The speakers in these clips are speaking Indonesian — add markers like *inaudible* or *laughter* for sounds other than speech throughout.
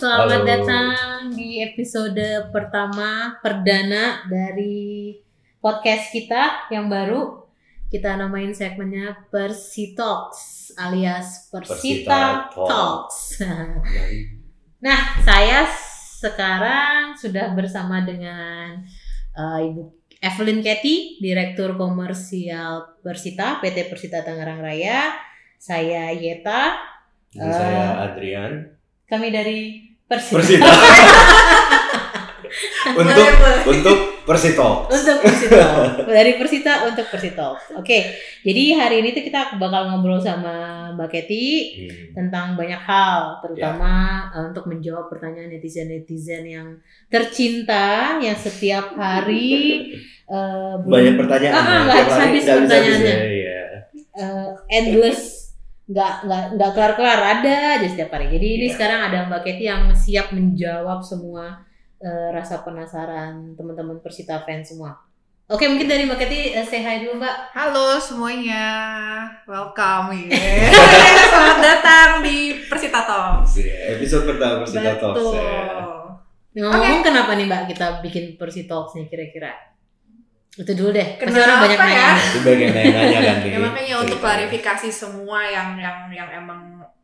Selamat Halo. datang di episode pertama perdana dari podcast kita yang baru. Kita namain segmennya Persi Talks alias Persita, Persita Talks. *laughs* nah, saya sekarang sudah bersama dengan uh, Ibu Evelyn Ketty, Direktur Komersial Persita, PT Persita Tangerang Raya. Saya Yeta, Dan saya Adrian. kami dari Persita. Persita. *laughs* untuk untuk Persito. untuk Persita dari Persita untuk Persita. Oke, jadi hari ini tuh kita bakal ngobrol sama Mbak Kety Hmm. tentang banyak hal, terutama eh, untuk menjawab pertanyaan netizen-netizen yang tercinta yang setiap hari belum- Banyak pertanyaan. Ah, ya. habis pertanyaannya. ya, iya. eh, endless nggak nggak nggak kelar kelar ada aja setiap hari jadi ini Iya. sekarang ada Mbak Kety yang siap menjawab semua eh, rasa penasaran teman-teman Persita fans semua oke mungkin dari Mbak Kety eh, say hi dulu Mbak Halo semuanya, welcome ya. *laughs* Selamat datang di Persita Talks. Iya, Episode pertama Persita Talks. Betul. ya. ngomong kenapa nih Mbak kita bikin Persita Talks nih kira-kira itu dulu deh pasti Kenapa orang banyak ya? nanya. Itu bagian nanya-nanya kan *laughs* nih. Ya makanya untuk klarifikasi semua yang yang yang emang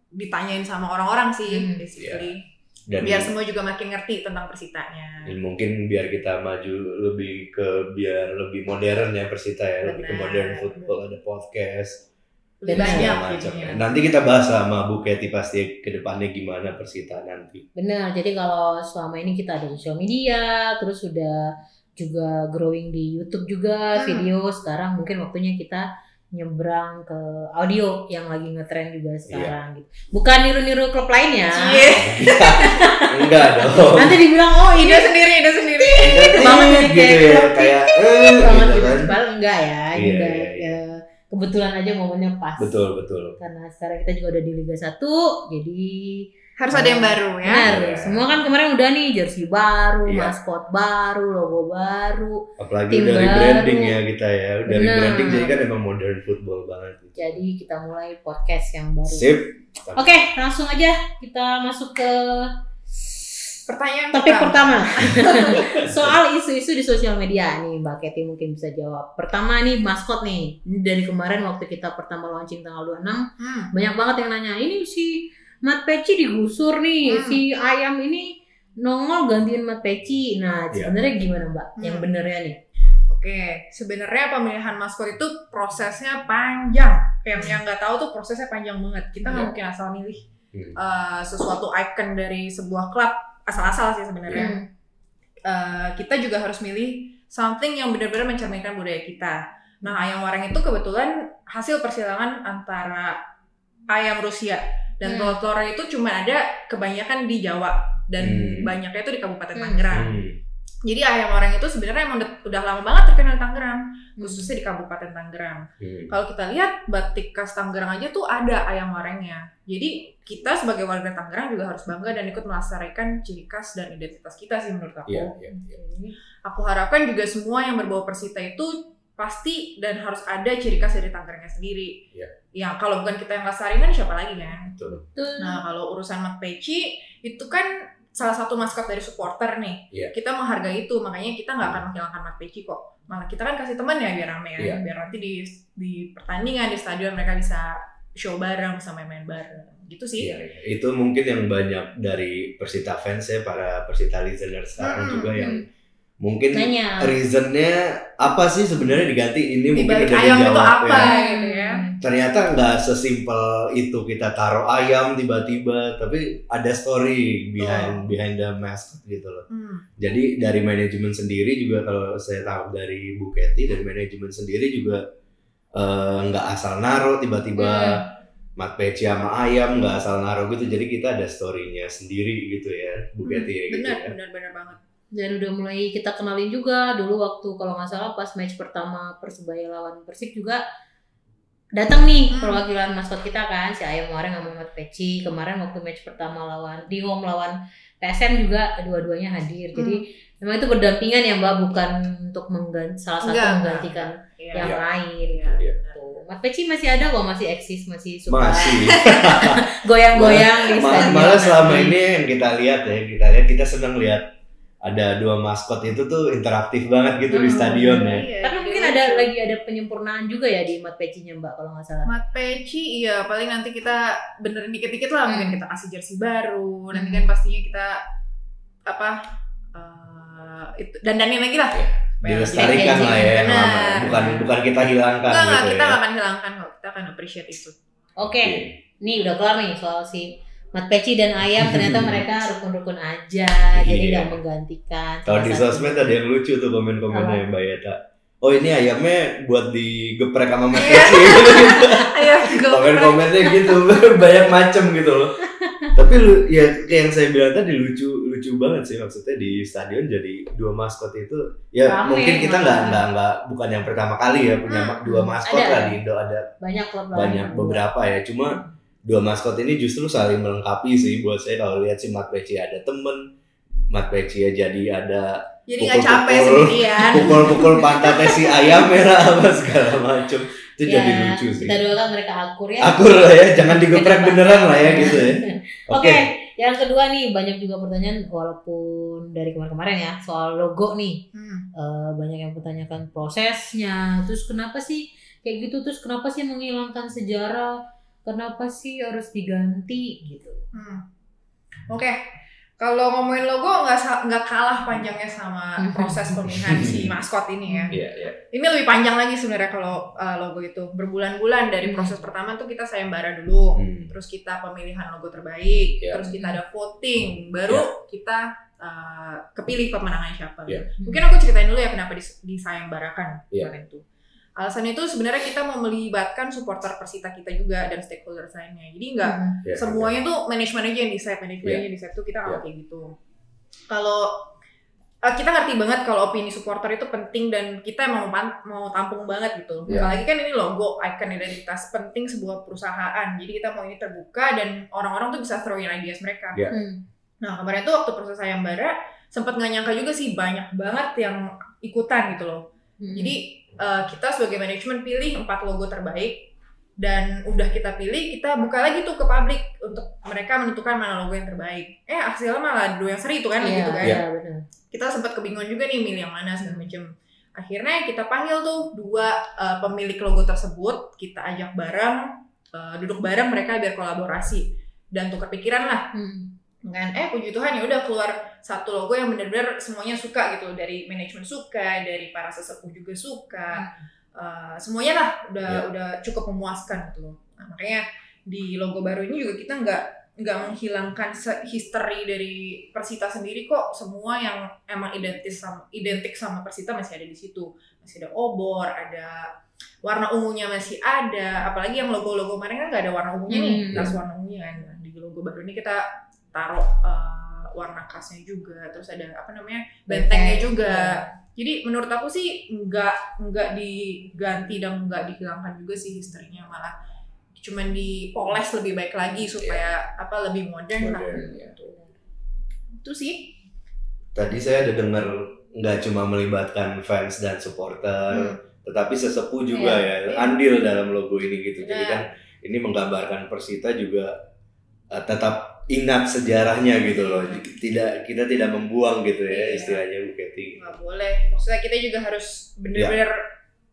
ditanyain sama orang-orang sih Hmm. basically. Dan, Biar semua juga makin ngerti tentang Persitanya. dan mungkin biar kita maju lebih ke biar lebih modern ya Persita ya, lebih ke modern football ada podcast. Lebih banyak macam ya. Nanti kita bahas sama Bu Kety pasti ke depannya gimana Persita nanti. Benar, jadi kalau selama ini kita ada sosial media, terus sudah juga growing di YouTube juga Hmm. video. Sekarang mungkin waktunya kita nyebrang ke audio yang lagi ngetren juga sekarang gitu. Bukan niru-niru klub lain ya. Cie, *laughs* Enggak dong. Nanti dibilang oh ini ide sendiri, ide sendiri. banget nih gitu kayak ya, kayak eh, banget gitu gitu. kan. Padahal enggak ya, Iya, iya, iya. ya, kebetulan aja momennya pas. Betul, betul. Karena sekarang kita juga udah di Liga 1, jadi Harus ada yang baru ya. Benar, Iya. semua kan kemarin udah nih jersey baru, Iya. maskot baru, logo baru. Apalagi Tim dari baru. branding ya kita ya. Dari Benar. branding jadi kan emang modern football banget. Jadi kita mulai podcast yang baru. Sip. Oke, langsung aja kita masuk ke Pertanyaan topik pertama. pertama. *laughs* Soal isu-isu di sosial media nih, Mbak Kety mungkin bisa jawab. Pertama nih maskot nih. Ini dari kemarin waktu kita pertama launching tanggal 26, Hmm. banyak banget yang nanya, ini si Mat Peci digusur nih, Hmm. si ayam ini nongol gantiin Mat Peci. Nah, Iya. sebenarnya gimana, Mbak? Yang Hmm. benernya nih. Oke, sebenarnya pemilihan maskot itu prosesnya panjang. Yang yang nggak tahu tuh prosesnya panjang banget. Kita nggak Iya. mungkin asal milih uh, sesuatu icon dari sebuah klub asal-asal sih sebenarnya. Hmm. Uh, kita juga harus milih something yang benar-benar mencerminkan budaya kita. Nah, ayam wareng itu kebetulan hasil persilangan antara ayam Rusia dan Hmm. telur-telur itu cuma ada kebanyakan di Jawa dan Hmm. banyaknya itu di Kabupaten Hmm. Tangerang. Hmm. Jadi ayam wareng itu sebenarnya emang udah, lama banget terkenal di Tangerang, Hmm. khususnya di Kabupaten Tangerang. Hmm. Kalau kita lihat batik khas Tangerang aja tuh ada ayam warengnya. Jadi kita sebagai warga Tangerang juga harus bangga dan ikut melestarikan ciri khas dan identitas kita sih menurut aku. Iya, iya, iya. Aku harapkan juga semua yang berbau Persita itu pasti dan harus ada ciri khas dari Tangerangnya sendiri. Iya. Ya kalau bukan kita yang lestarikan siapa lagi kan? Betul. Nah kalau urusan Mat Peci itu kan salah satu maskot dari supporter nih. Iya. Kita menghargai itu, makanya kita nggak akan menghilangkan Mat Peci kok. Malah kita kan kasih teman ya biar rame ya, Iya. biar nanti di di pertandingan di stadion mereka bisa show bareng, bisa main-main bareng. Gitu sih. Iya, iya. itu mungkin yang banyak dari Persita fans ya, para Persita listener sekarang Hmm, juga yang hmm. Mungkin Nanya. reasonnya apa sih sebenarnya diganti ini mungkin udah ayam itu dijawab apa? ya. gitu ya. Ternyata nggak sesimpel itu kita taruh ayam tiba-tiba, tapi ada story behind behind the mascot gitu loh. Hmm. Jadi dari manajemen sendiri juga kalau saya tahu dari Bu Kety dari manajemen sendiri juga eh, nggak asal naruh tiba-tiba mat peci sama ayam nggak asal naruh gitu. Jadi kita ada storynya sendiri gitu ya Bu Kety ya gitu benar, ya. benar, benar banget. Dan udah mulai kita kenalin juga dulu waktu kalau nggak salah pas match pertama Persebaya lawan Persik juga datang nih Hmm. perwakilan maskot kita kan si Ayam Wareng sama Mat Peci kemarin waktu match pertama lawan di home lawan PSM juga dua-duanya hadir jadi memang itu berdampingan ya Mbak bukan untuk mengganti salah satu Enggak, menggantikan Iya. yang Iya. lain Iya, gitu. Mat Mat Peci masih ada kok, masih eksis, masih suka Masih. *laughs* goyang-goyang di stadion. malah selama ini yang kita lihat ya, kita lihat kita senang lihat ada dua maskot itu tuh interaktif banget gitu di Hmm, stadion ya. Iya, Tapi jadi mungkin lucu. ada lagi ada penyempurnaan juga ya di Mat Pecinya Mbak kalau nggak salah. Mat Peci, iya paling nanti kita benerin dikit-dikit lah, mungkin Hmm. kita kasih jersey baru, nanti Hmm. kan pastinya kita apa eh itu dandanin lagi lah. Supaya Dilestarikan lah ya. Benar. bukan bukan kita hilangkan Enggak, enggak, gitu kita ya. nggak akan hilangkan kok, kita akan appreciate itu. Oke, nih udah kelar nih soal si Mat Peci dan Ayam ternyata mereka rukun-rukun aja, jadi Iya. nggak menggantikan. Kalau di sosmed ada yang lucu tuh komen-komennya? Mbak Yeta. Oh ini ayamnya buat digeprek sama Mat Iya. Peci. *laughs* Komen-komennya gitu, *laughs* banyak macem gitu loh. Tapi ya kayak yang saya bilang tadi lucu lucu banget sih maksudnya di stadion jadi dua maskot itu ya Rame mungkin kita nggak nggak nggak bukan yang pertama kali ya punya Hmm, dua hmm. maskot Ada. lah di Indo ada banyak klub banyak beberapa ya cuma dua maskot ini justru saling melengkapi sih buat saya kalau lihat si Mat Peci ada temen Mat Peci ya jadi ada Jadi nggak capek sendirian. *laughs* pukul-pukul pantatnya si ayam merah apa segala macem itu Ya, jadi lucu sih Kita doakan mereka akur ya. akur lah ya jangan digeprek *laughs* beneran lah ya gitu ya *laughs* Oke, yang kedua nih banyak juga pertanyaan walaupun dari kemarin-kemarin ya soal logo nih Hmm. Eh, banyak yang bertanyakan prosesnya. Terus kenapa sih kayak gitu? Terus kenapa sih menghilangkan sejarah? Kenapa sih harus diganti gitu? Hmm. Oke, kalau ngomongin logo nggak nggak kalah panjangnya sama *laughs* proses pemilihan si maskot ini ya. Iya, iya. Ini lebih panjang lagi sebenarnya kalau uh, logo itu berbulan-bulan dari Hmm. proses pertama tuh kita sayembara dulu, Hmm. terus kita pemilihan logo terbaik, Iya. terus kita ada voting, baru kita uh, kepilih pemenangnya siapa. Iya. Mungkin aku ceritain dulu ya kenapa dis- disayembarakan Iya. kemarin tuh. Alasannya itu sebenarnya kita mau melibatkan supporter Persita kita juga dan stakeholder lainnya. Jadi nggak Hmm. Iya, semuanya tuh manajemen aja yang decide, manajemen Iya. aja yang decide tuh kita nggak Iya. kayak gitu. Kalau eh, kita ngerti banget kalau opini supporter itu penting dan kita emang mau, tampung banget gitu. Iya. Apalagi kan ini logo, icon identitas penting sebuah perusahaan. Jadi kita mau ini terbuka dan orang-orang tuh bisa throw in ideas mereka. Iya. Hmm. Nah kemarin tuh waktu proses sayembara sempat nggak nyangka juga sih banyak banget yang ikutan gitu loh. Hmm. Jadi eh, kita sebagai manajemen pilih empat logo terbaik dan udah kita pilih kita buka lagi tuh ke publik untuk mereka menentukan mana logo yang terbaik. Eh hasilnya malah dua yang seri itu kan Iya, gitu kan. iya, benar. Kita sempat kebingungan juga nih milih yang mana segala macem. Akhirnya kita panggil tuh dua eh, pemilik logo tersebut, kita ajak bareng, eh, duduk bareng mereka biar kolaborasi dan tukar pikiran lah Hmm. Kan eh puji Tuhan ya udah keluar satu logo yang benar-benar semuanya suka gitu. Dari manajemen suka dari para sesepuh juga suka. Eh, semuanya lah udah Ya. udah cukup memuaskan gitu loh. Nah, makanya di logo baru ini juga kita nggak nggak menghilangkan history dari Persita sendiri kok. Semua yang emang identik sama identik sama Persita masih ada di situ. Masih ada obor ada warna ungunya masih ada. Apalagi yang logo-logo kemarin kan nggak ada warna ungunya nih. Hmm. tas warna ungunya kan. Di logo baru ini kita taruh eh, warna khasnya juga terus ada apa namanya bentengnya juga jadi menurut aku sih nggak nggak diganti dan nggak dihilangkan juga sih historinya malah cuman dipoles lebih baik lagi supaya apa lebih modern lah Modern, gitu. itu sih Tadi saya ada dengar nggak cuma melibatkan fans dan supporter, Hmm. tetapi sesepuh juga Iya, ya iya. andil dalam logo ini gitu. Jadi Benar. kan ini menggambarkan Persita juga eh, tetap ingat sejarahnya gitu loh. Tidak kita tidak membuang gitu ya Iya. istilahnya Bu Keti. nggak boleh maksudnya kita juga harus bener-bener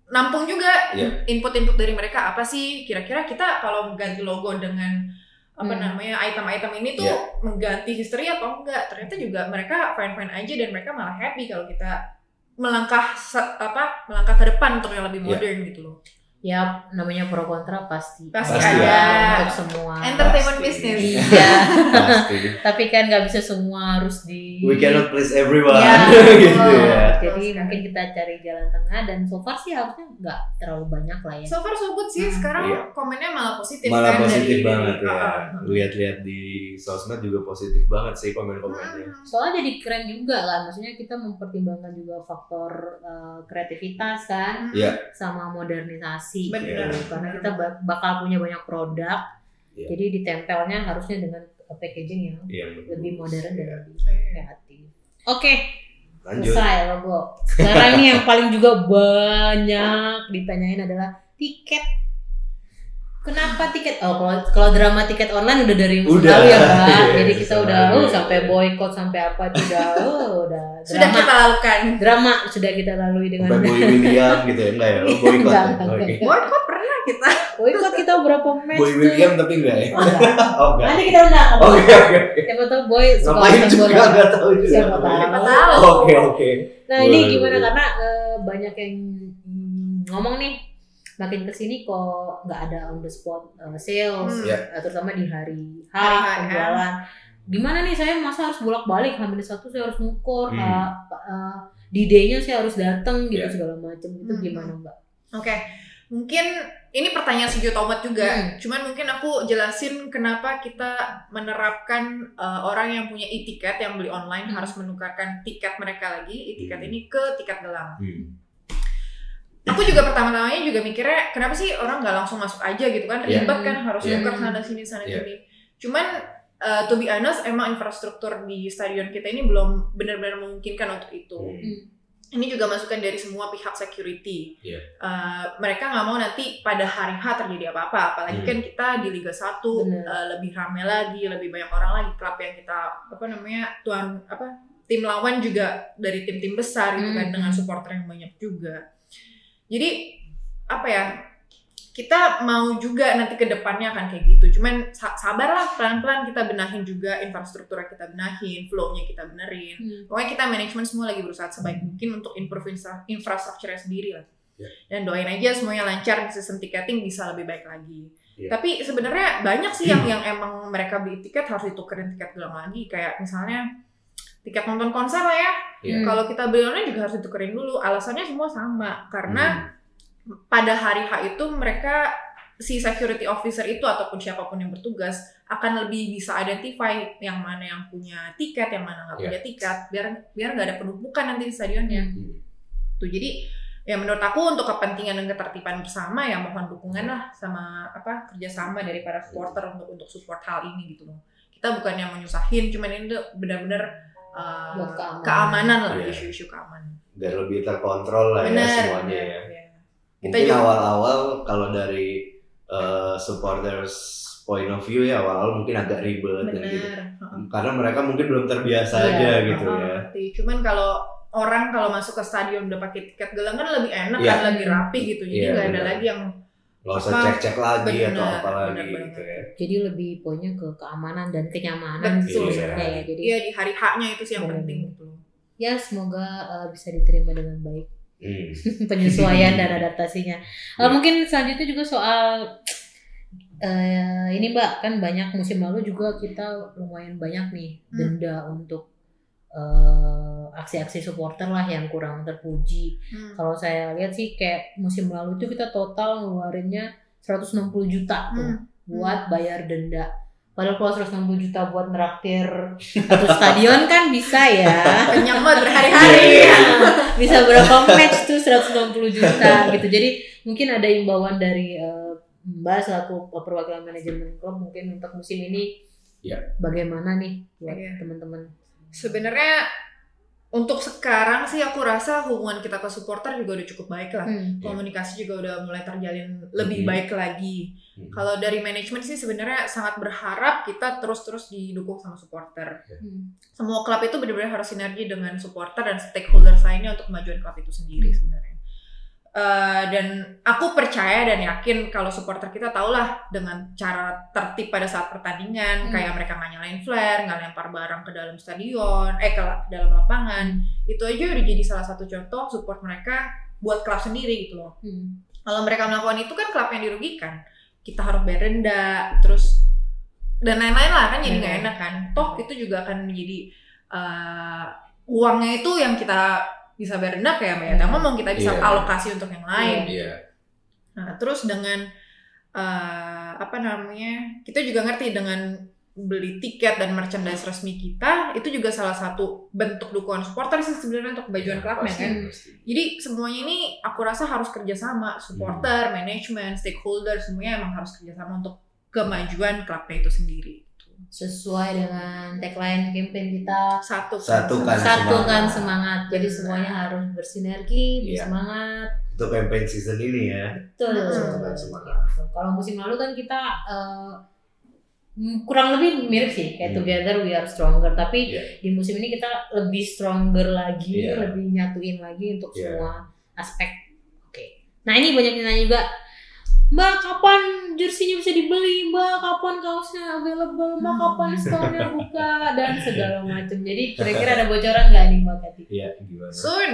nampung juga Iya. input-input dari mereka apa sih kira-kira kita kalau mengganti logo dengan apa Hmm. namanya item-item ini tuh Iya. mengganti history apa enggak ternyata juga mereka fine-fine aja dan mereka malah happy kalau kita melangkah apa melangkah ke depan untuk yang lebih Iya. modern gitu loh Ya namanya pro kontra pasti. Pasti Pasti ada. untuk semua. entertainment Pasti. business Iya. *laughs* Pasti. Tapi kan nggak bisa semua harus di. We cannot please everyone Ya, *laughs* gitu betul. ya. Jadi Betul mungkin kita cari jalan tengah dan so far sih harusnya nggak terlalu banyak lah ya. so far so good sih Hmm. sekarang Iya. komennya malah positif Malah kan positif dari- banget ya. Ah, ah. Lihat-lihat di sosmed juga positif banget sih komen-komennya. Hmm. Soalnya jadi keren juga kan, maksudnya kita mempertimbangkan juga faktor eh, kreativitas kan, Iya. sama modernisasi. Benar. gitu. Karena kita bak- bakal punya banyak produk, Iya. jadi ditempelnya harusnya dengan packaging yang Yang lebih modern dan Iya. lebih kreatif. Oke, Lanjut. selesai logo. Sekarang nih yang paling juga banyak ditanyain adalah tiket Kenapa tiket? Oh, kalau kalau drama tiket online udah dari musim Udah. lalu ya, Mbak. *laughs* Iya, Jadi kita udah lalu, oh, iya. sampai boykot sampai apa itu udah oh, udah *laughs* Sudah drama. kita lakukan. drama sudah kita lalui dengan Sampai Boy William gitu ya enggak ya? Oh, boykot. Enggak, ya? enggak. Oke. Boykot pernah kita. boykot kita berapa match Boy tuh. William tapi enggak ya? Oh, enggak. *laughs* Oh enggak. Nanti kita undang. Oke oke oke. Siapa tahu boy suka Ngapain nonton juga bola. enggak tahu juga. Siapa tahu. Siapa tahu. Oke oke. Nah ini gimana boleh. karena eh, banyak yang mm, ngomong nih makin ke sini kok nggak ada on the spot eh, sales, Hmm. Ya. eh, terutama di hari H ya. penjualan. Gimana nih saya masa harus bolak balik hamil satu saya harus ngukur, Hmm. H, eh, di day-nya saya harus datang gitu Ya. segala macam itu Hmm. gimana mbak? Oke, mungkin ini pertanyaan sejuta umat juga. Hmm. Cuman mungkin aku jelasin kenapa kita menerapkan uh, orang yang punya e-tiket yang beli online Hmm. harus menukarkan tiket mereka lagi, e-tiket Hmm. ini ke tiket gelang. Hmm. Aku juga pertama-tamanya juga mikirnya kenapa sih orang nggak langsung masuk aja gitu kan Iya. ribet kan harus Iya. nuker sana sini sana Iya. sini. Cuman uh, to be honest emang infrastruktur di stadion kita ini belum benar-benar memungkinkan untuk itu Hmm. ini juga masukan dari semua pihak security. Iya. Uh, mereka nggak mau nanti pada hari H terjadi apa-apa, apalagi Hmm. kan kita di Liga 1 Bener. uh, lebih ramai lagi, lebih banyak orang lagi klub yang kita apa namanya tuan apa tim lawan juga dari tim-tim besar gitu kan Hmm. dengan supporter yang banyak juga. Jadi apa ya? Kita mau juga nanti ke depannya akan kayak gitu. Cuman sa- sabarlah pelan-pelan kita benahin juga infrastruktur kita benahin, flow-nya kita benerin. Hmm. Pokoknya kita manajemen semua lagi berusaha sebaik mungkin untuk improve infra- infrastrukturnya sendiri lah. Ya. Dan doain aja semuanya lancar, sistem tiketing bisa lebih baik lagi. Ya. Tapi sebenarnya banyak sih yang yang emang mereka beli tiket harus ditukerin tiket gelang lagi. Kayak misalnya tiket nonton konser lah ya. Hmm. Kalau kita beli online juga harus ditukerin dulu. Alasannya semua sama. Karena Hmm. pada hari H itu mereka si security officer itu ataupun siapa pun yang bertugas akan lebih bisa identify yang mana yang punya tiket, yang mana nggak Iya. punya tiket, biar biar nggak ada penumpukan nanti di stadionnya. Hmm. Tuh jadi ya menurut aku untuk kepentingan dan ketertiban bersama ya mohon dukungan lah sama apa kerjasama dari para supporter untuk untuk support hal ini gitu loh. Kita bukan yang menyusahin, cuman ini benar-benar uh, Buat keamanan. keamanan lah Iya. isu-isu keamanan. Biar lebih terkontrol lah ya Benar. semuanya benar, ya. ya. Kita Mungkin awal-awal kalau dari uh, supporters point of view ya awal-awal mungkin agak ribet dan gitu. Heeh. Karena mereka mungkin belum terbiasa Iya, aja gitu Heeh, ya. ngerti. Cuman kalau orang kalau masuk ke stadion udah pakai tiket gelang kan lebih enak Iya. kan lebih rapi gitu. Jadi Iya, nggak ada benar. lagi yang Nggak usah cek-cek lagi atau Benar, apa lagi gitu ya. Jadi lebih poinnya ke keamanan dan kenyamanan Betul sih sekali. sebenarnya ya. Jadi Iya di hari H-nya itu sih yang Benar. penting gitu. ya semoga eh, bisa diterima dengan baik Hmm. *laughs* penyesuaian dan *laughs* adaptasinya. Eh, Ya. mungkin selanjutnya juga soal eh, ini Mbak kan banyak musim lalu juga kita lumayan banyak nih Hmm. denda untuk eh, aksi-aksi supporter lah yang kurang terpuji. Hmm. Kalau saya lihat sih kayak musim lalu itu kita total ngeluarinnya 160 juta tuh Hmm. buat bayar denda. Padahal kalau 160 juta buat neraktir satu stadion kan bisa ya. *laughs* Kenyang banget berhari-hari. Iya, bisa berapa match tuh 160 juta gitu. Jadi mungkin ada imbauan dari eh, Mbak selaku perwakilan manajemen klub mungkin untuk musim ini Ya. bagaimana nih buat Iya. teman-teman. Sebenarnya untuk sekarang sih aku rasa hubungan kita ke supporter juga udah cukup baik lah. Hmm. Komunikasi juga udah mulai terjalin lebih Mhm. baik lagi. Hmm. Kalau dari manajemen sih sebenarnya sangat berharap kita terus-terus didukung sama supporter. Hmm. Semua klub itu benar-benar harus sinergi dengan supporter dan stakeholder lainnya untuk kemajuan klub itu sendiri Hmm. sebenarnya. Eh, dan aku percaya dan yakin kalau supporter kita tahulah dengan cara tertib pada saat pertandingan, Hmm. kayak mereka nggak nyalain flare, nggak lempar barang ke dalam stadion, eh ke dalam lapangan, itu aja udah jadi salah satu contoh support mereka buat klub sendiri gitu loh. Hmm. Kalau mereka melakukan itu kan klub yang dirugikan. Kita harus bayar denda, terus dan lain-lain lah kan jadi nggak Hmm. enak kan. Toh itu juga akan menjadi eh, uangnya itu yang kita bisa denda kayak Mbak Yata Hmm. ngomong kita bisa Iya. alokasi untuk yang lain. Iya. Nah terus dengan eh, apa namanya kita juga ngerti dengan beli tiket dan merchandise resmi kita itu juga salah satu bentuk dukungan supporter sih sebenarnya untuk kemajuan Iya, klubnya kan. pasti. Jadi semuanya ini aku rasa harus kerjasama, supporter, Hmm. manajemen, stakeholder semuanya emang harus kerjasama untuk kemajuan klubnya itu sendiri. Sesuai dengan tagline campaign kita Satu Satukan semangat. satukan semangat. semangat. Jadi Benar. semuanya harus bersinergi, Iya. bersemangat. untuk campaign season ini ya. Betul. Teman semangat. Kalau musim lalu kan kita eh, mm, kurang lebih mirip sih kayak Hmm. Together We Are Stronger, tapi Iya. di musim ini kita lebih stronger lagi, Iya. lebih nyatuin lagi untuk Iya. semua aspek. Oke. Nah ini banyak yang nanya juga, Mbak kapan jersinya bisa dibeli? Mbak kapan kaosnya available? Mbak kapan store-nya buka dan segala macam. Jadi *laughs* kira-kira ada bocoran nggak nih Mbak Kati? Iya, gimana? Soon.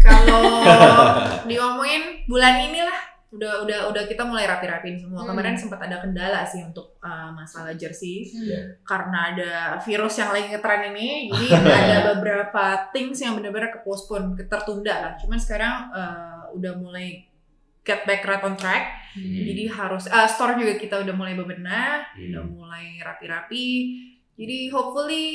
Kalau *laughs* diomongin bulan inilah udah udah udah kita mulai rapi-rapiin semua. Hmm. Kemarin sempat ada kendala sih untuk uh, masalah jersey Iya. karena ada virus yang lagi ngetren ini. Jadi *laughs* ada beberapa things yang benar-benar kepostpone, tertunda lah. Cuman sekarang uh, udah mulai get back right on track. Hmm. Jadi harus uh, store juga kita udah mulai bebenah, Hmm. udah mulai rapi-rapi. Jadi hopefully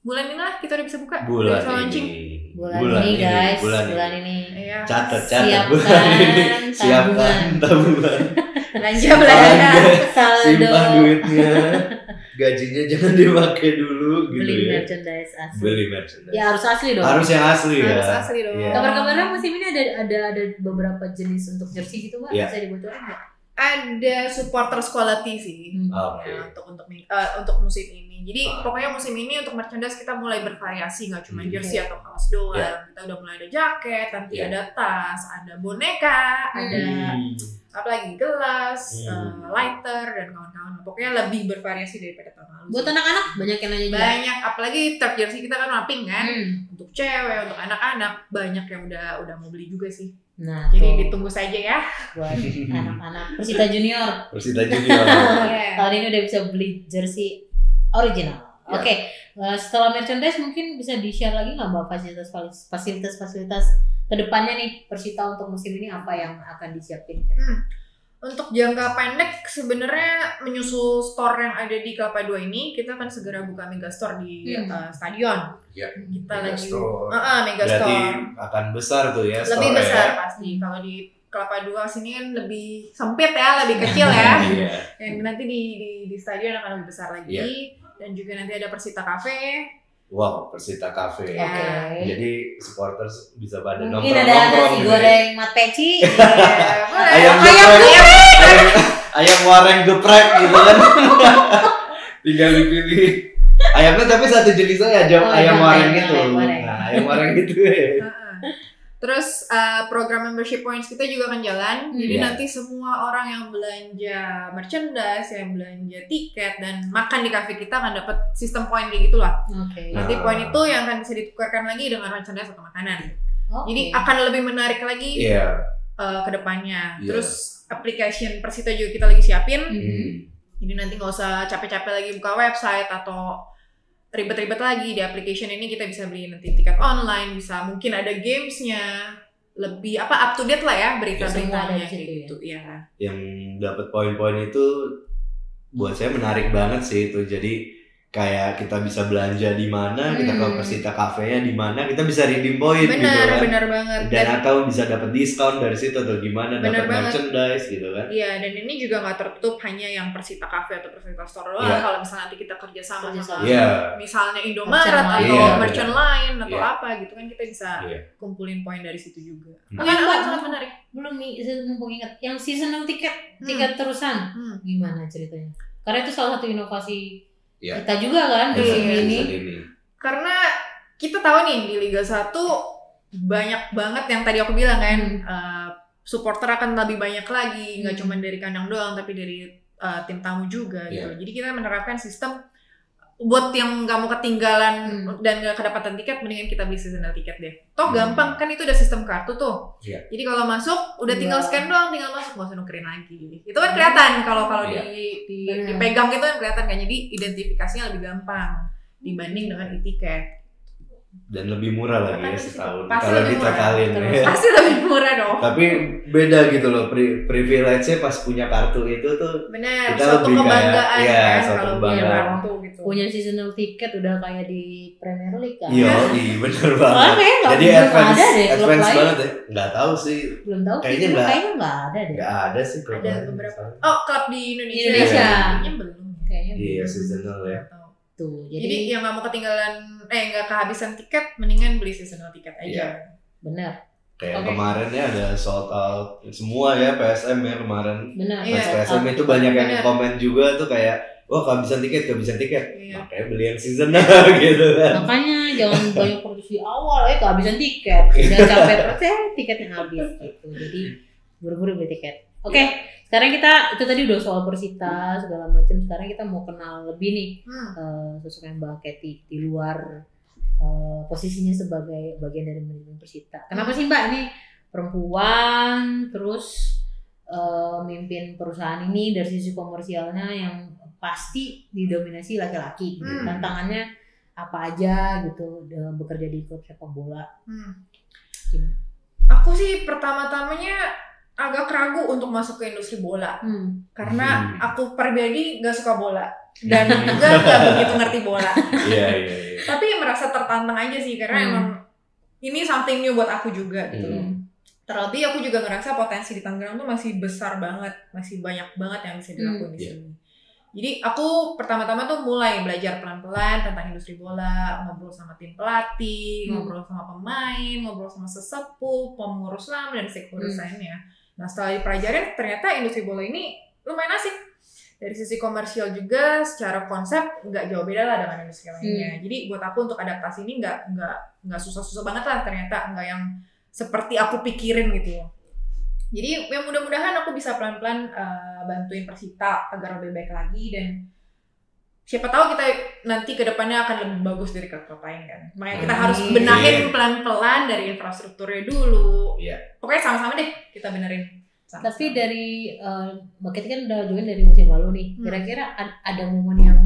bulan ini lah kita udah bisa buka, udah Bulan bisa launching. ini. Bulan, ini guys, bulan, bulan, ini. ini. Iya. Catat, catat Siapkan bulan ini. Siapkan tabungan. *laughs* belanja belanja. Saldo. Simpan duitnya. *laughs* Gajinya jangan dipakai dulu gitu beli ya. merchandise asli. Beli merchandise. Ya harus asli dong. Harus yang asli ya. Harus asli dong. Iya. Kabar-kabarnya musim ini ada ada ada beberapa jenis untuk jersey gitu mbak, Iya. bisa dibocorin nggak? Ada supporters quality sih. Hmm. Oke. Ya, untuk untuk eh, untuk musim ini. Jadi pokoknya musim ini untuk merchandise kita mulai bervariasi nggak cuma Hmm. jersey atau kaos doang. Iya. Kita udah mulai ada jaket, nanti Iya. ada tas, ada boneka, Hmm. ada apa lagi gelas, Hmm. eh, lighter dan kawan-kawan. Pokoknya lebih bervariasi daripada tahun lalu. Buat sih. anak-anak banyak yang nanya juga. banyak apalagi third jersey kita kan warna pink kan. Hmm. Untuk cewek, untuk anak-anak banyak yang udah udah mau beli juga sih. Nah, Jadi tuh, ditunggu saja ya. buat *laughs* anak-anak Persita Junior Persita Junior. *laughs* Iya. tahun ini udah bisa beli jersey original. Ya. Oke, eh, setelah merchandise mungkin bisa di share lagi nggak mbak fasilitas fasilitas fasilitas ke depannya nih Persita untuk musim ini apa yang akan disiapin? Untuk jangka pendek sebenarnya menyusul store yang ada di Kelapa 2 ini kita akan segera buka mega store di Hmm. uh, stadion. Ya, Kita Mega lagi store. Ah, ah, mega Berarti store. akan besar tuh ya Lebih besar pasti. Kalau di Kelapa 2 sini kan lebih sempit ya, lebih kecil ya. *laughs* Iya. Yang nanti di, di di stadion akan lebih besar lagi. Iya. Dan juga nanti ada Persita Cafe. Wow, Persita Cafe. Oke. Jadi supporters bisa pada Mungkin nongkrong ada nongkrong nasi goreng mat peci. *laughs* Ya, boleh. Ayam Ayam geprek. Ayam, ayam wareng geprek gitu kan. *laughs* Tinggal dipilih. Ayamnya tapi satu jenis aja ayam, Oh, ayam iya, wareng ayam wareng. Nah, ayam wareng gitu ya. Terus uh, program membership points kita juga akan jalan. Jadi Iya. nanti semua orang yang belanja merchandise, yang belanja tiket dan makan di cafe kita akan dapat sistem poin kayak gitulah. Oke. Nah. Nanti poin itu yang akan bisa ditukarkan lagi dengan merchandise atau makanan. Oke. Jadi akan lebih menarik lagi Iya. uh, ke depannya. Iya. Terus application Persita juga kita lagi siapin. Hmm. Jadi nanti nggak usah capek-capek lagi buka website atau ribet-ribet lagi di application ini kita bisa beli nanti tiket online, bisa mungkin ada gamesnya, lebih apa up to date lah ya berita-beritanya kayak ya. gitu ya. Yang dapat poin-poin itu buat saya menarik banget sih itu. Jadi kayak kita bisa belanja di mana, kita ke Hmm. Persita Cafe-nya di mana, kita bisa redeem point gitu Benar, kan. benar banget. Dan Dan atau bisa dapat diskon dari situ atau gimana Bener dapat banget. merchandise gitu kan. Iya, dan ini juga nggak tertutup hanya yang Persita Cafe atau Persita Store doang. Iya. Kalau misalnya nanti kita kerja sama sama. Iya. misalnya Indomaret atau. Iya, merchant lain atau Iya. apa gitu kan kita bisa Iya. kumpulin poin dari situ juga. Hmm. Iya, akan Mbak. sangat menarik. belum nih saya mumpung ingat yang seasonal tiket Hmm. tiket terusan Hmm. gimana ceritanya? Karena itu salah satu inovasi Iya. kita juga kan di ini. ini. Karena kita tahu nih di Liga 1 banyak banget yang tadi aku bilang kan Hmm. eh, supporter akan lebih banyak lagi nggak Hmm. cuma dari kandang doang tapi dari eh, tim tamu juga gitu. Iya. Jadi kita menerapkan sistem buat yang nggak mau ketinggalan Hmm. dan nggak kedapatan tiket mendingan kita beli seasonal tiket deh. Toh Hmm. gampang kan itu udah sistem kartu tuh. Iya. Jadi kalau masuk udah tinggal Iya. scan doang, tinggal masuk nggak usah nukerin lagi. Itu kan kelihatan kalau kalau Iya. di, di Benar. dipegang itu kan kelihatan kan. Jadi identifikasinya lebih gampang dibanding dengan e-tiket. Dan lebih murah lagi ya setahun pasti kalau ditotalin ya. Pasti lebih murah dong. Tapi beda gitu loh pri- privilege-nya pas punya kartu itu tuh Bener, Kita suatu lebih kayak- kebanggaan iya, kan suatu kalau punya kebanggaan. kartu gitu. punya seasonal tiket udah kayak di Premier League kan? iya iya bener Soalnya banget. nggak Jadi advance ada deh klub advance banget ya. Nggak tahu sih, Belum tahu Kayaknya nggak- kayaknya nggak ada deh. nggak ada sih Ada beberapa. Oh, klub di Indonesia. Indonesia. Kayaknya belum. Kayaknya Iya seasonal ya. Tuh, Jadi, jadi, yang nggak mau ketinggalan, eh nggak kehabisan tiket, mendingan beli seasonal tiket aja. Iya. benar. Kayak Oke. kemarin ya ada sold out semua ya PSM ya kemarin. Benar. Iya. Pas PSM itu banyak yang Benar. komen juga tuh kayak wah kehabisan tiket, kehabisan tiket. Iya. Makanya beli yang season *laughs* gitu kan. Makanya jangan banyak produksi awal ya kehabisan tiket. Jangan capek *laughs* percaya tiketnya habis gitu. Jadi buru-buru beli tiket. Oke, sekarang kita itu tadi udah soal Persita segala macam. Sekarang kita mau kenal lebih nih Hmm. eh, sosoknya Mbak Kety di luar eh, posisinya sebagai bagian dari manajemen Persita. Kenapa sih Mbak ini perempuan terus eh, mimpin perusahaan ini dari sisi komersialnya yang pasti didominasi laki-laki. gitu. Hmm. Tantangannya apa aja gitu bekerja di klub sepak bola. Hmm. Gimana? Aku sih pertama-tamanya agak ragu untuk masuk ke industri bola Hmm. karena Hmm. aku pribadi nggak suka bola *laughs* dan juga nggak begitu ngerti bola. *laughs* Iya iya iya. Tapi merasa tertantang aja sih karena Hmm. emang ini something new buat aku juga gitu. loh. Hmm. Terlebih aku juga ngerasa potensi di Tangerang tuh masih besar banget, masih banyak banget yang bisa dilakukan di iya. sini. Jadi aku pertama-tama tuh mulai belajar pelan-pelan tentang industri bola, ngobrol sama tim pelatih, Hmm. ngobrol sama pemain, ngobrol sama sesepuh, pengurus lama dan stakeholders Hmm. lainnya. Nah setelah dipelajarin ternyata industri bola ini lumayan asik. Dari sisi komersial juga, secara konsep nggak jauh beda lah dengan industri lainnya. Jadi buat aku untuk adaptasi ini nggak nggak nggak susah-susah banget lah ternyata nggak yang seperti aku pikirin gitu. Jadi ya mudah-mudahan aku bisa pelan-pelan uh, bantuin Persita agar lebih baik lagi dan siapa tahu kita nanti ke depannya akan lebih bagus dari klub lain kan. Makanya kita Amin. harus benahin pelan-pelan dari infrastrukturnya dulu. Iya. Pokoknya sama-sama deh kita benerin. Sama-sama. Tapi dari eh, Mbak Kety kan udah join dari musim lalu nih. Hmm. Kira-kira ad- ada momen yang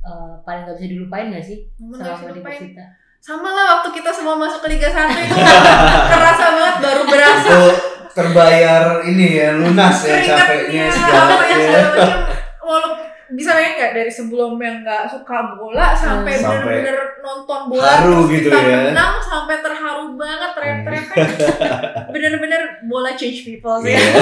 eh, paling gak bisa dilupain gak sih Momen gak bisa selama di. Persita? sama lah waktu kita semua masuk ke Liga 1 itu *laughs* kerasa banget baru berasa Itu terbayar ini ya lunas ya capeknya segala ya ya. walaupun bisa bayangin nggak dari sebelum yang nggak suka bola sampai Hmm. Sampai bener-bener nonton bola haru terus gitu kita ya. menang sampai terharu banget teriak-teriak kan *laughs* bener-bener bola change people sih Iya. *laughs*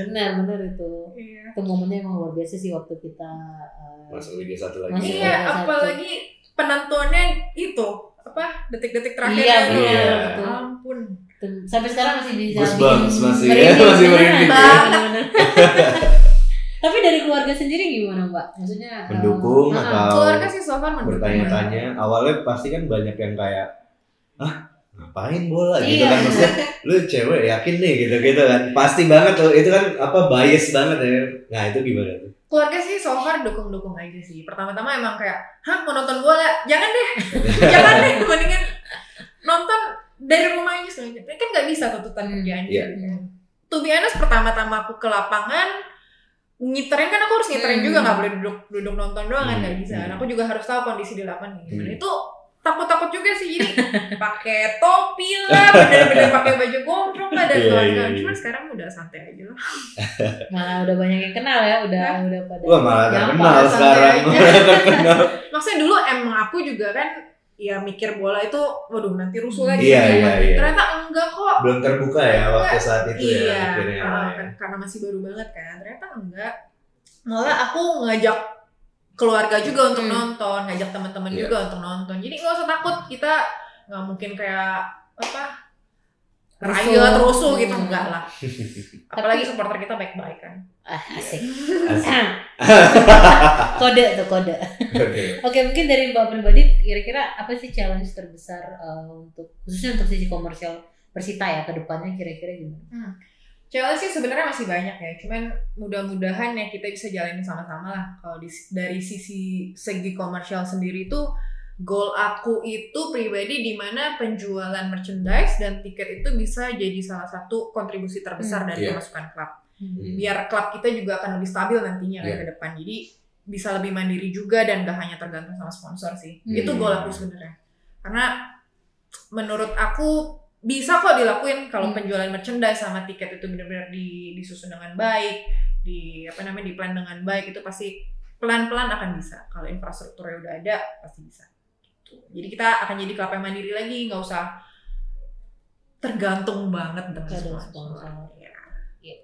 Benar, benar itu. Iya. Itu momennya emang luar biasa sih waktu kita eh, Masuk Liga satu lagi. Masuk Iya, satu. apalagi penentuannya itu apa detik-detik terakhir Iya, itu. Ya betul. ampun sampai sekarang masih bisa Goosebumps bikin masih ya, *laughs* masih merinding. Tapi dari keluarga sendiri gimana Mbak? Maksudnya eh, Mendukung ah, atau keluarga sih so far mendukung bertanya-tanya awalnya pasti kan banyak yang kayak ah ngapain bola gitu Iya. kan maksudnya lu cewek yakin nih gitu gitu kan pasti banget tuh itu kan apa bias banget ya nah itu gimana tuh keluarga sih so far dukung-dukung aja sih. Pertama-tama emang kayak, hah mau nonton bola? Jangan deh, *laughs* jangan deh. Mendingan nonton dari rumah aja sebenarnya. Kan nggak bisa tuntutan kerjaan iya. gitu. To be honest, pertama-tama aku ke lapangan, ngiterin kan aku harus ngiterin Hmm. juga nggak boleh duduk duduk nonton doang kan Hmm, nggak bisa. hmm. Aku juga harus tahu kondisi di lapangan gimana. Hmm. Itu takut-takut juga sih jadi *laughs* pakai topi lah, bener-bener pakai baju gondrong lah dan Iya, kawan-kawan. iya, iya. Cuman sekarang udah santai aja lah. *laughs* malah udah banyak yang kenal ya, udah udah pada wah malah terkenal sekarang malah terkenal *laughs* maksudnya dulu emang aku juga kan ya mikir bola itu waduh nanti rusuh lagi Iya, gitu iya, iya. ternyata enggak kok belum terbuka ya waktu saat itu iya ya akhirnya uh, kan- karena masih baru banget kan ternyata enggak malah aku ngajak keluarga juga untuk Hmm. nonton ngajak teman-teman Iya. juga untuk nonton jadi nggak usah takut kita nggak mungkin kayak apa. Riot rusuh gitu Hmm. enggak lah *laughs* apalagi supporter kita baik-baik kan ah, asik. Asik. *laughs* kode tuh kode. oke Oke, mungkin dari Mbak pribadi kira-kira apa sih challenge terbesar eh, untuk khususnya untuk sisi komersial Persita ya ke depannya kira-kira gimana? Challenge sih sebenarnya masih banyak ya, cuman mudah-mudahan ya kita bisa jalanin sama-sama lah. Kalau dari sisi segi komersial sendiri tuh goal aku itu pribadi di mana penjualan merchandise dan tiket itu bisa jadi salah satu kontribusi terbesar Hmm. dari Iya. pemasukan klub. Hmm. Biar klub kita juga akan lebih stabil nantinya Iya. ke depan. Jadi bisa lebih mandiri juga dan gak hanya tergantung sama sponsor sih. Hmm. Itu goal aku sebenarnya. Karena menurut aku bisa kok dilakuin kalau Hmm. penjualan merchandise sama tiket itu benar-benar di, disusun dengan baik, di apa namanya di plan dengan baik itu pasti pelan-pelan akan bisa. Kalau infrastrukturnya udah ada pasti bisa. Gitu. Jadi kita akan jadi klub yang mandiri lagi, nggak usah tergantung banget dengan sponsor. sponsor. Ya.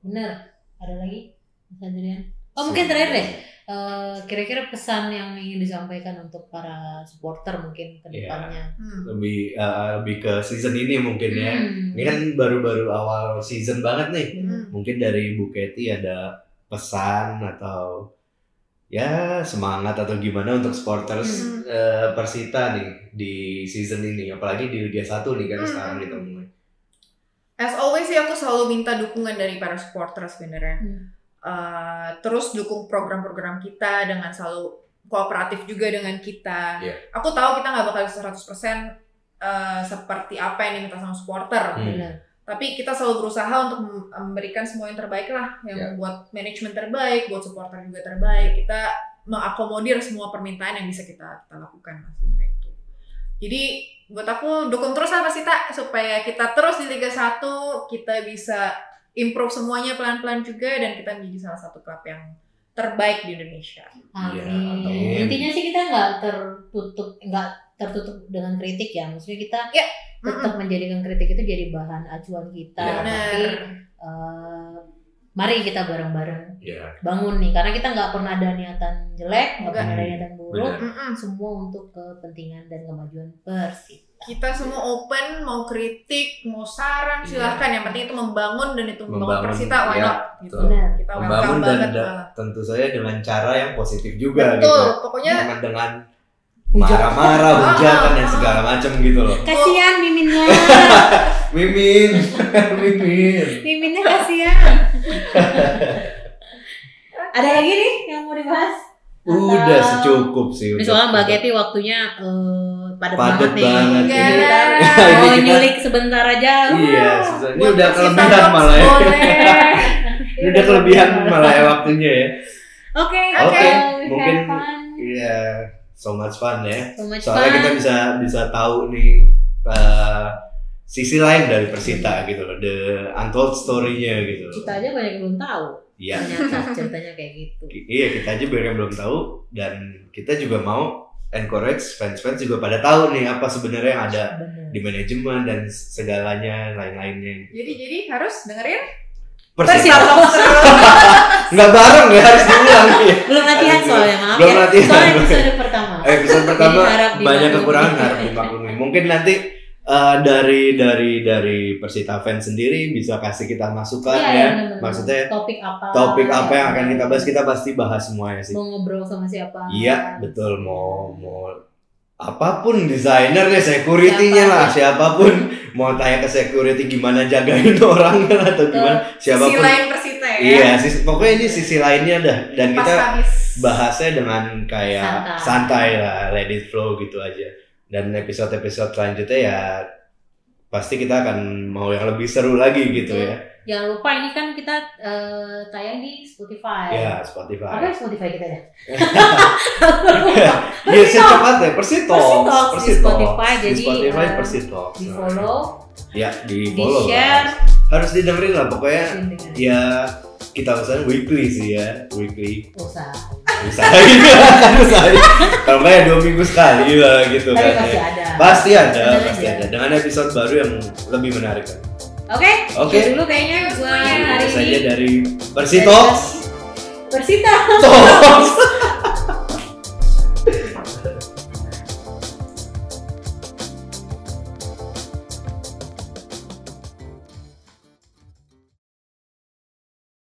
Benar. Ada lagi? Mas Adrian? Oh mungkin terakhir deh. eh, kira-kira pesan yang ingin disampaikan untuk para supporter mungkin ke Iya. depannya. Hmm. lebih eh, lebih ke season ini mungkin ya Hmm. ini kan baru-baru awal season banget nih Hmm. mungkin dari Bu Keti ada pesan atau ya semangat atau gimana untuk supporters Hmm. eh, Persita nih di season ini apalagi di Liga 1 nih kan Hmm. sekarang kita mulai As always sih aku selalu minta dukungan dari para supporter sebenarnya. Hmm. Uh, terus dukung program-program kita dengan selalu kooperatif juga dengan kita. Iya. Aku tahu kita nggak bakal 100% uh, seperti apa yang diminta sama supporter. Hmm. Benar. Tapi kita selalu berusaha untuk mem- memberikan semua yang terbaik lah, yang Iya. buat manajemen terbaik, buat supporter juga terbaik. Kita mengakomodir semua permintaan yang bisa kita, kita lakukan lah sebenarnya itu. Jadi buat aku dukung terus apa sih tak supaya kita terus di Liga 1 kita bisa improve semuanya pelan-pelan juga dan kita menjadi salah satu klub yang terbaik di Indonesia. Amin. Iya, amin. Intinya sih kita nggak tertutup, nggak tertutup dengan kritik ya. Maksudnya kita Ya, tetap menjadikan kritik itu jadi bahan acuan kita. Iya. Tapi eh, mari kita bareng-bareng ya bangun nih, karena kita nggak pernah ada niatan jelek, nggak Enggak. pernah ada niatan buruk. Mm-mm. Semua untuk kepentingan dan kemajuan Persita. Kita semua open, mau kritik, mau saran, Iya. silahkan. Yang penting itu membangun dan itu membangun Membangun, Persita, why ya? Gitu. Benar. Kita membangun dan banget da- malah. tentu saja dengan cara yang positif juga Betul, gitu pokoknya dengan Hujat. Marah-marah Ah, hujatan dan ah, segala macam gitu loh Kasihan miminnya, *laughs* Mimin *laughs* Mimin miminnya kasihan. ada lagi nih yang mau dibahas? udah secukup sih udah soalnya Mbak. Keti waktunya eh, padat, Padat banget nih. banget. Kita *laughs* Ini mau kita- nyulik sebentar aja. iya susah. ini buat udah kelebihan malah ya ini udah kelebihan malah ya waktunya ya Oke, Oke, so we mungkin iya so much fun ya So much soalnya fun. kita bisa bisa tahu nih eh, sisi lain dari Persita gitu loh the untold story-nya gitu Kita aja banyak yang belum tahu. Iya. Ternyata *laughs* ceritanya kayak gitu. Iya kita aja banyak yang belum tahu dan kita juga mau encourage fans-fans juga pada tahu nih apa sebenarnya yang ada Bener. di manajemen dan segalanya lain-lainnya. Jadi jadi harus dengerin Persita *laughs* nggak bareng ya harus diulang ya. Belum latihan soalnya, maaf Belum ya. latihan. Soalnya episode pertama. Episode pertama banyak kekurangan harap dimaklumi. Mungkin nanti eh, dari dari dari Persita fans sendiri bisa kasih kita masukan Iya, ya. iya, bener-bener. Maksudnya topik apa? topik apa yang akan kita bahas kita pasti bahas semuanya sih. Mau ngobrol sama siapa? Iya betul mau mau apa pun desainernya security-nya Siapa lah siapa pun mau tanya ke security gimana jagain *laughs* orang kan atau gimana Sisi siapa pun lain Persita ya. iya sisi, pokoknya ini sisi lainnya dah dan Pas kita habis. Bahasnya dengan kayak Santai. santai lah let it flow gitu aja dan episode-episode selanjutnya ya pasti kita akan mau yang lebih seru lagi gitu Betul. ya Jangan lupa ini kan kita eh, tayang di Spotify. ya Apa Spotify ya Spotify kita ya? *laughs* ya secepatnya Persitox Persitox di Spotify, di jadi, Spotify eh, Persitox Di follow, ya di di follow lah. share, harus didengerin lah pokoknya dengerin. ya kita usahain weekly sih ya weekly Usah. usahain *laughs* kan usahain kalau nggak ya dua minggu sekali lah gitu Tapi kan pasti ya. ada. pasti ada Tenang pasti aja. ada dengan episode baru yang lebih menarik kan Oke, Oke. dulu kayaknya gua hari itu saja ini. dari Persitox Persita. Talks *laughs*